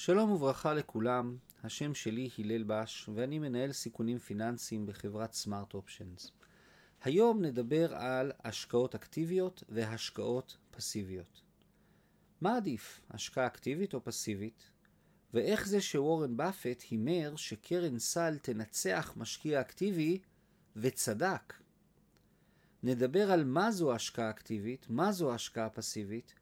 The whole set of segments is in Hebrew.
שלום וברכה לכולם, השם שלי הלל בש ואני מנהל סיכונים פיננסיים בחברת סמארט אופשנס. היום נדבר על השקעות אקטיביות והשקעות פסיביות. מה עדיף, השקעה אקטיבית או פסיבית? ואיך זה שוורן באפט הימר שקרן סל תנצח משקיע אקטיבי וצדק? נדבר על מה זו השקעה אקטיבית, מה זו השקעה פסיבית,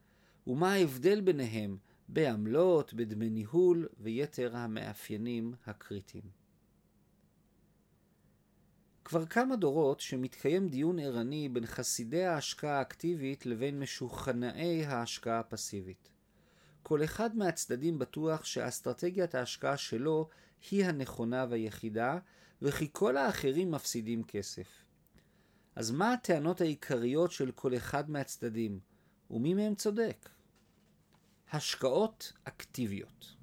ומה ההבדל ביניהם בעמלות, בדמי ניהול ויתר המאפיינים הקריטיים. כבר כמה דורות שמתקיים דיון ערני בין חסידי ההשקעה האקטיבית לבין משוכנעי ההשקעה הפסיבית. כל אחד מהצדדים בטוח שאסטרטגיית ההשקעה שלו היא הנכונה והיחידה, וכי כל האחרים מפסידים כסף. אז מה הטענות העיקריות של כל אחד מהצדדים, ומי מהם צודק? השקעות אקטיביות.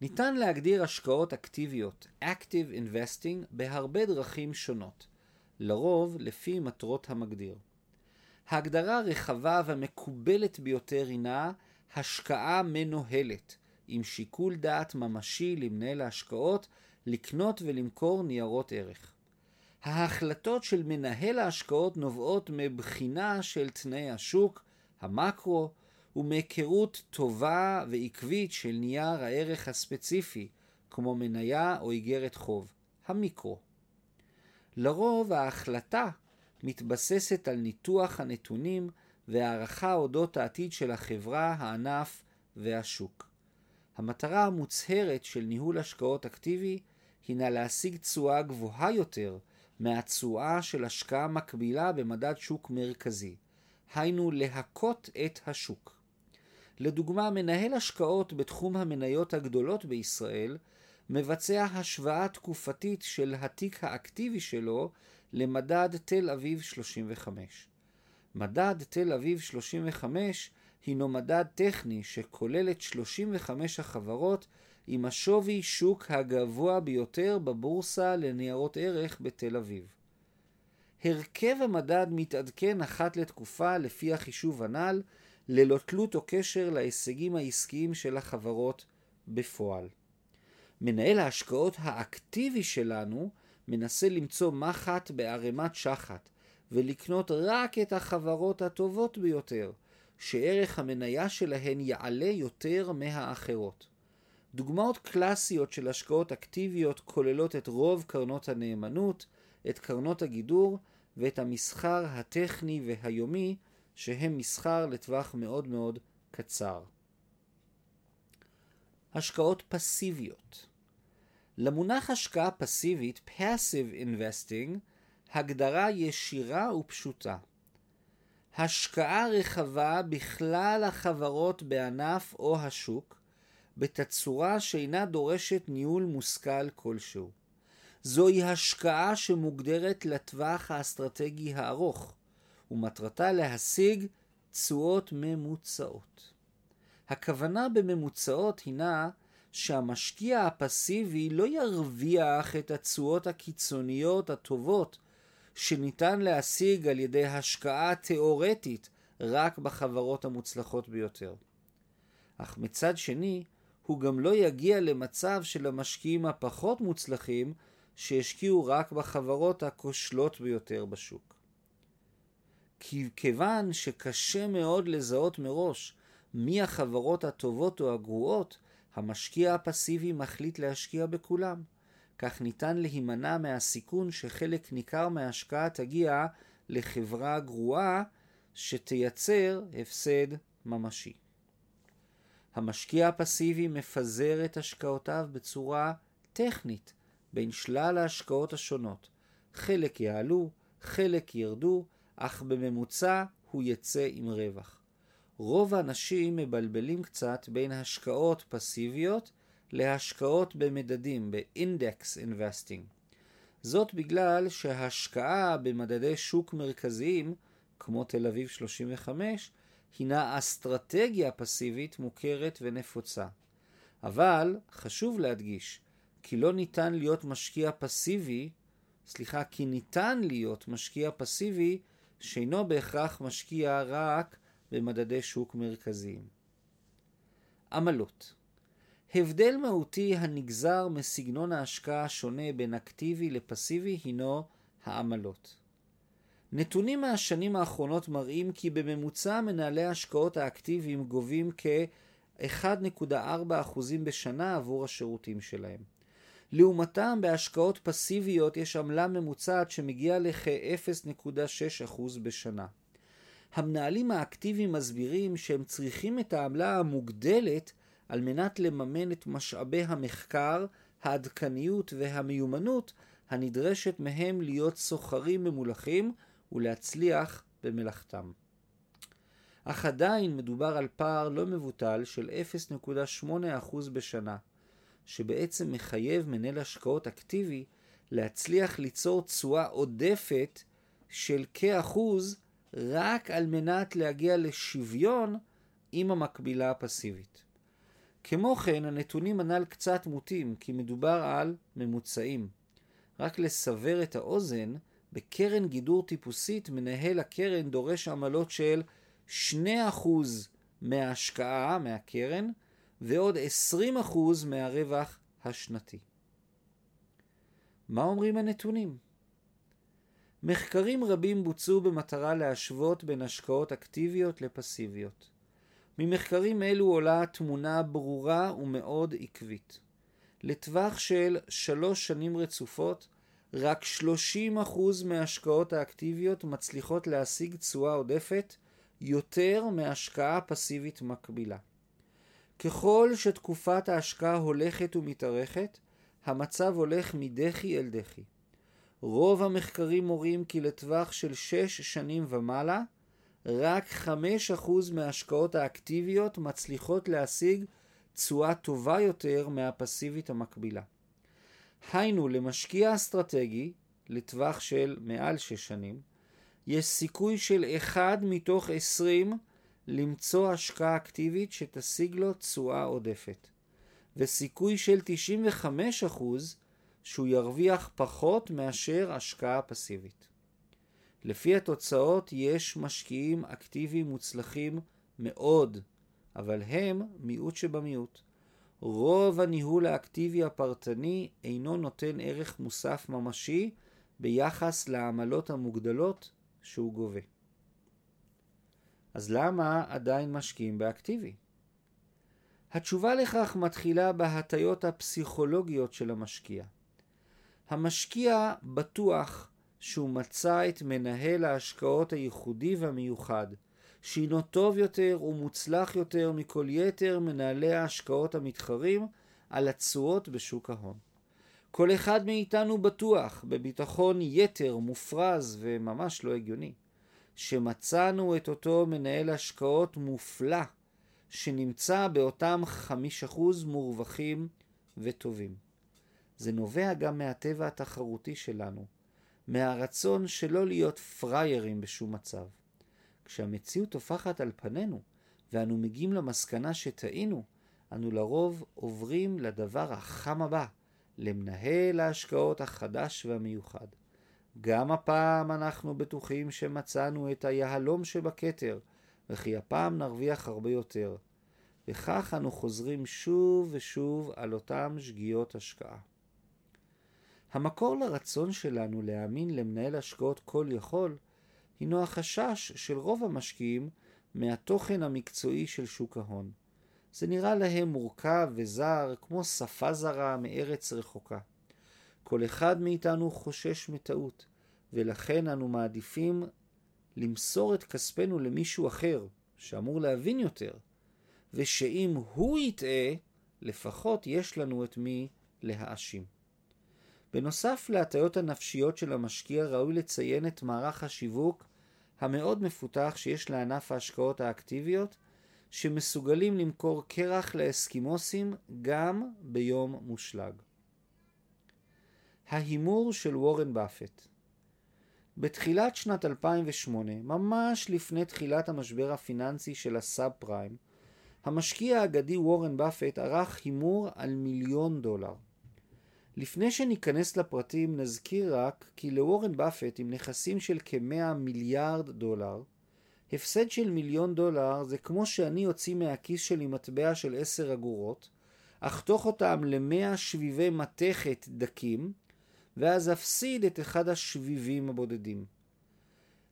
ניתן להגדיר השקעות אקטיביות, Active Investing, בהרבה דרכים שונות, לרוב לפי מטרות המגדיר. ההגדרה הרחבה והמקובלת ביותר הינה השקעה מנוהלת, עם שיקול דעת ממשי למנהל ההשקעות לקנות ולמכור ניירות ערך. ההחלטות של מנהל ההשקעות נובעות מבחינה של תנאי השוק, המקרו, ומהיכרות טובה ועקבית של נייר הערך הספציפי, כמו מניה או איגרת חוב, המיקרו. לרוב ההחלטה מתבססת על ניתוח הנתונים והערכה אודות העתיד של החברה, הענף והשוק. המטרה המוצהרת של ניהול השקעות אקטיבי הינה להשיג תשואה גבוהה יותר מהתשואה של השקעה מקבילה במדד שוק מרכזי, היינו להכות את השוק. לדוגמה, מנהל השקעות בתחום המניות הגדולות בישראל מבצע השוואה תקופתית של התיק האקטיבי שלו למדד תל אביב 35. מדד תל אביב 35 הינו מדד טכני שכולל את 35 החברות עם השווי שוק הגבוה ביותר בבורסה לניירות ערך בתל אביב. הרכב המדד מתעדכן אחת לתקופה לפי החישוב הנ"ל, ללא תלות או קשר להישגים העסקיים של החברות בפועל. מנהל ההשקעות האקטיבי שלנו מנסה למצוא מחט בערימת שחת ולקנות רק את החברות הטובות ביותר, שערך המניה שלהן יעלה יותר מהאחרות. דוגמאות קלאסיות של השקעות אקטיביות כוללות את רוב קרנות הנאמנות, את קרנות הגידור ואת המסחר הטכני והיומי שהם מסחר לטווח מאוד מאוד קצר. השקעות פסיביות למונח השקעה פסיבית, Passive Investing, הגדרה ישירה ופשוטה. השקעה רחבה בכלל החברות בענף או השוק, בתצורה שאינה דורשת ניהול מושכל כלשהו. זוהי השקעה שמוגדרת לטווח האסטרטגי הארוך, ומטרתה להשיג תשואות ממוצעות. הכוונה בממוצעות הינה שהמשקיע הפסיבי לא ירוויח את התשואות הקיצוניות הטובות שניתן להשיג על ידי השקעה תאורטית רק בחברות המוצלחות ביותר. אך מצד שני, הוא גם לא יגיע למצב של המשקיעים הפחות מוצלחים שהשקיעו רק בחברות הכושלות ביותר בשוק. כי כיוון שקשה מאוד לזהות מראש מי החברות הטובות או הגרועות, המשקיע הפסיבי מחליט להשקיע בכולם. כך ניתן להימנע מהסיכון שחלק ניכר מההשקעה תגיע לחברה גרועה שתייצר הפסד ממשי. המשקיע הפסיבי מפזר את השקעותיו בצורה טכנית בין שלל ההשקעות השונות. חלק יעלו, חלק ירדו, אך בממוצע הוא יצא עם רווח. רוב האנשים מבלבלים קצת בין השקעות פסיביות להשקעות במדדים, ב-index investing. זאת בגלל שהשקעה במדדי שוק מרכזיים, כמו תל אביב 35, הינה אסטרטגיה פסיבית מוכרת ונפוצה. אבל חשוב להדגיש כי לא ניתן להיות משקיע פסיבי, סליחה, כי ניתן להיות משקיע פסיבי שאינו בהכרח משקיע רק במדדי שוק מרכזיים. עמלות הבדל מהותי הנגזר מסגנון ההשקעה השונה בין אקטיבי לפסיבי הינו העמלות. נתונים מהשנים האחרונות מראים כי בממוצע מנהלי ההשקעות האקטיביים גובים כ-1.4% בשנה עבור השירותים שלהם. לעומתם בהשקעות פסיביות יש עמלה ממוצעת שמגיעה לכ-0.6% בשנה. המנהלים האקטיביים מסבירים שהם צריכים את העמלה המוגדלת על מנת לממן את משאבי המחקר, העדכניות והמיומנות הנדרשת מהם להיות סוחרים ממולחים ולהצליח במלאכתם. אך עדיין מדובר על פער לא מבוטל של 0.8% בשנה, שבעצם מחייב מנהל השקעות אקטיבי להצליח ליצור תשואה עודפת של כאחוז רק על מנת להגיע לשוויון עם המקבילה הפסיבית. כמו כן, הנתונים הנ"ל קצת מוטים, כי מדובר על ממוצעים. רק לסבר את האוזן, בקרן גידור טיפוסית מנהל הקרן דורש עמלות של 2% מההשקעה, מהקרן, ועוד 20% מהרווח השנתי. מה אומרים הנתונים? מחקרים רבים בוצעו במטרה להשוות בין השקעות אקטיביות לפסיביות. ממחקרים אלו עולה תמונה ברורה ומאוד עקבית. לטווח של שלוש שנים רצופות, רק 30% מההשקעות האקטיביות מצליחות להשיג תשואה עודפת יותר מהשקעה פסיבית מקבילה. ככל שתקופת ההשקעה הולכת ומתארכת, המצב הולך מדחי אל דחי. רוב המחקרים מורים כי לטווח של 6 שנים ומעלה, רק 5% מההשקעות האקטיביות מצליחות להשיג תשואה טובה יותר מהפסיבית המקבילה. היינו, למשקיע אסטרטגי, לטווח של מעל 6 שנים, יש סיכוי של 1 מתוך 20 למצוא השקעה אקטיבית שתשיג לו תשואה עודפת, וסיכוי של 95% שהוא ירוויח פחות מאשר השקעה פסיבית. לפי התוצאות יש משקיעים אקטיביים מוצלחים מאוד, אבל הם מיעוט שבמיעוט. רוב הניהול האקטיבי הפרטני אינו נותן ערך מוסף ממשי ביחס לעמלות המוגדלות שהוא גובה. אז למה עדיין משקיעים באקטיבי? התשובה לכך מתחילה בהטיות הפסיכולוגיות של המשקיע. המשקיע בטוח שהוא מצא את מנהל ההשקעות הייחודי והמיוחד, שהינו טוב יותר ומוצלח יותר מכל יתר מנהלי ההשקעות המתחרים על התשואות בשוק ההון. כל אחד מאיתנו בטוח, בביטחון יתר מופרז וממש לא הגיוני, שמצאנו את אותו מנהל השקעות מופלא, שנמצא באותם חמיש אחוז מורווחים וטובים. זה נובע גם מהטבע התחרותי שלנו, מהרצון שלא להיות פראיירים בשום מצב. כשהמציאות טופחת על פנינו, ואנו מגיעים למסקנה שטעינו, אנו לרוב עוברים לדבר החם הבא, למנהל ההשקעות החדש והמיוחד. גם הפעם אנחנו בטוחים שמצאנו את היהלום שבכתר, וכי הפעם נרוויח הרבה יותר. וכך אנו חוזרים שוב ושוב על אותם שגיאות השקעה. המקור לרצון שלנו להאמין למנהל השקעות כל יכול, הינו החשש של רוב המשקיעים מהתוכן המקצועי של שוק ההון. זה נראה להם מורכב וזר, כמו שפה זרה מארץ רחוקה. כל אחד מאיתנו חושש מטעות, ולכן אנו מעדיפים למסור את כספנו למישהו אחר, שאמור להבין יותר, ושאם הוא יטעה, לפחות יש לנו את מי להאשים. בנוסף להטיות הנפשיות של המשקיע, ראוי לציין את מערך השיווק המאוד מפותח שיש לענף ההשקעות האקטיביות, שמסוגלים למכור קרח לאסקימוסים גם ביום מושלג. ההימור של וורן באפט בתחילת שנת 2008, ממש לפני תחילת המשבר הפיננסי של הסאב פריים, המשקיע האגדי וורן באפט ערך הימור על מיליון דולר. לפני שניכנס לפרטים נזכיר רק כי לוורן באפט עם נכסים של כמאה מיליארד דולר, הפסד של מיליון דולר זה כמו שאני אוציא מהכיס שלי מטבע של עשר אגורות, אחתוך אותם למאה שביבי מתכת דקים, ואז אפסיד את אחד השביבים הבודדים.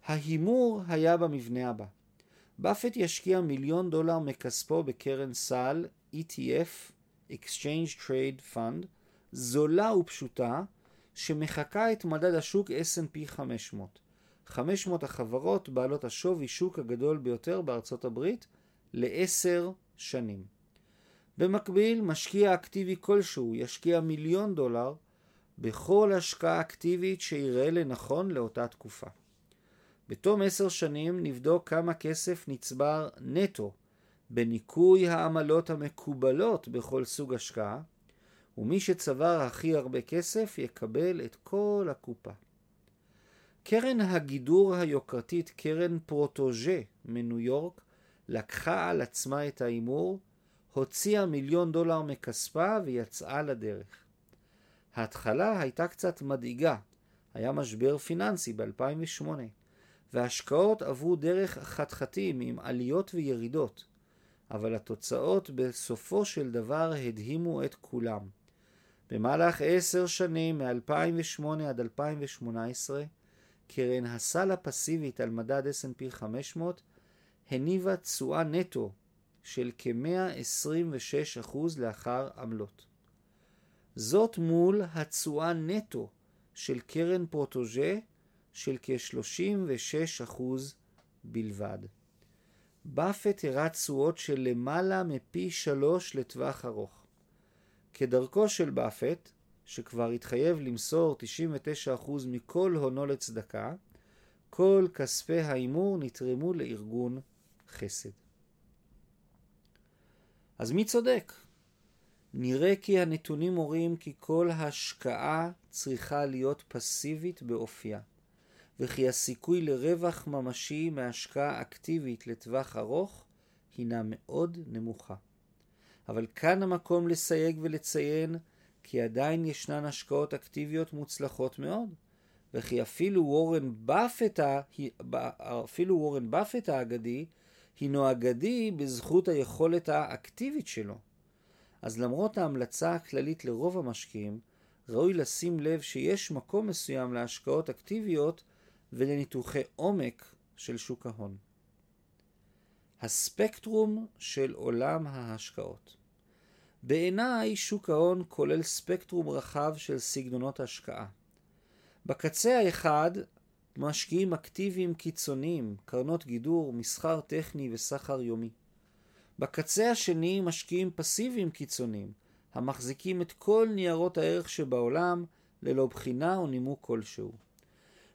ההימור היה במבנה הבא. באפט ישקיע מיליון דולר מכספו בקרן סל ETF, Exchange Trade Fund, זולה ופשוטה, שמחקה את מדד השוק S&P 500. 500 החברות בעלות השווי שוק הגדול ביותר בארצות הברית לעשר שנים. במקביל, משקיע אקטיבי כלשהו ישקיע מיליון דולר בכל השקעה אקטיבית שיראה לנכון לאותה תקופה. בתום עשר שנים נבדוק כמה כסף נצבר נטו בניכוי העמלות המקובלות בכל סוג השקעה, ומי שצבר הכי הרבה כסף יקבל את כל הקופה. קרן הגידור היוקרתית קרן פרוטוג'ה מניו יורק לקחה על עצמה את ההימור, הוציאה מיליון דולר מכספה ויצאה לדרך. ההתחלה הייתה קצת מדאיגה, היה משבר פיננסי ב-2008, וההשקעות עברו דרך חתחתים עם עליות וירידות, אבל התוצאות בסופו של דבר הדהימו את כולם. במהלך עשר שנים, מ-2008 עד 2018, קרן הסל הפסיבית על מדד S&P 500 הניבה תשואה נטו של כ-126% לאחר עמלות. זאת מול התשואה נטו של קרן פרוטוג'ה של כ-36% בלבד. באפט הראה תשואות של למעלה מפי שלוש לטווח ארוך. כדרכו של באפט, שכבר התחייב למסור 99% מכל הונו לצדקה, כל כספי ההימור נתרמו לארגון חסד. אז מי צודק? נראה כי הנתונים מורים כי כל השקעה צריכה להיות פסיבית באופייה, וכי הסיכוי לרווח ממשי מהשקעה אקטיבית לטווח ארוך הינה מאוד נמוכה. אבל כאן המקום לסייג ולציין כי עדיין ישנן השקעות אקטיביות מוצלחות מאוד, וכי אפילו וורן באפט, אפילו וורן באפט האגדי הינו אגדי בזכות היכולת האקטיבית שלו. אז למרות ההמלצה הכללית לרוב המשקיעים, ראוי לשים לב שיש מקום מסוים להשקעות אקטיביות ולניתוחי עומק של שוק ההון. הספקטרום של עולם ההשקעות בעיניי שוק ההון כולל ספקטרום רחב של סגנונות השקעה. בקצה האחד משקיעים אקטיביים קיצוניים, קרנות גידור, מסחר טכני וסחר יומי. בקצה השני משקיעים פסיביים קיצוניים, המחזיקים את כל ניירות הערך שבעולם ללא בחינה או נימוק כלשהו.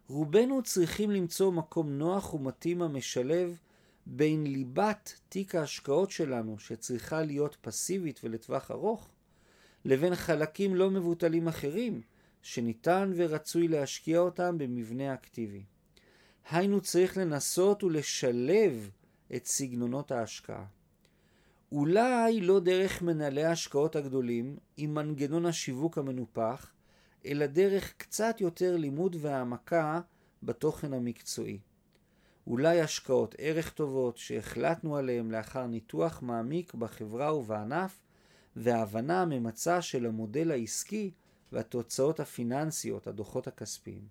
רובנו צריכים למצוא מקום נוח ומתאים המשלב בין ליבת תיק ההשקעות שלנו, שצריכה להיות פסיבית ולטווח ארוך, לבין חלקים לא מבוטלים אחרים, שניתן ורצוי להשקיע אותם במבנה אקטיבי. היינו צריך לנסות ולשלב את סגנונות ההשקעה. אולי לא דרך מנהלי ההשקעות הגדולים עם מנגנון השיווק המנופח, אלא דרך קצת יותר לימוד והעמקה בתוכן המקצועי. אולי השקעות ערך טובות שהחלטנו עליהן לאחר ניתוח מעמיק בחברה ובענף והבנה הממצה של המודל העסקי והתוצאות הפיננסיות, הדוחות הכספיים.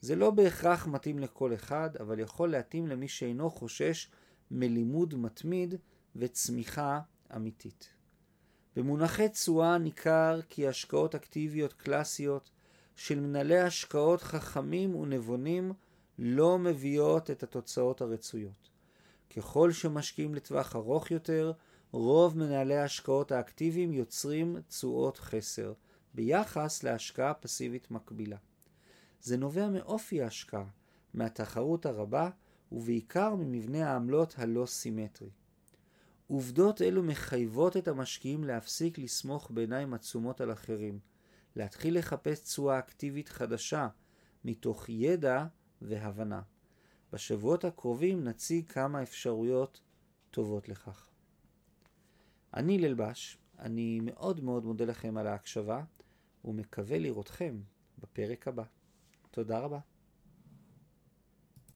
זה לא בהכרח מתאים לכל אחד, אבל יכול להתאים למי שאינו חושש מלימוד מתמיד וצמיחה אמיתית. במונחי תשואה ניכר כי השקעות אקטיביות קלאסיות של מנהלי השקעות חכמים ונבונים לא מביאות את התוצאות הרצויות. ככל שמשקיעים לטווח ארוך יותר, רוב מנהלי ההשקעות האקטיביים יוצרים תשואות חסר, ביחס להשקעה פסיבית מקבילה. זה נובע מאופי ההשקעה, מהתחרות הרבה, ובעיקר ממבנה העמלות הלא סימטרי. עובדות אלו מחייבות את המשקיעים להפסיק לסמוך בעיניים עצומות על אחרים, להתחיל לחפש תשואה אקטיבית חדשה, מתוך ידע והבנה. בשבועות הקרובים נציג כמה אפשרויות טובות לכך. אני ללבש, אני מאוד מאוד מודה לכם על ההקשבה ומקווה לראותכם בפרק הבא. תודה רבה.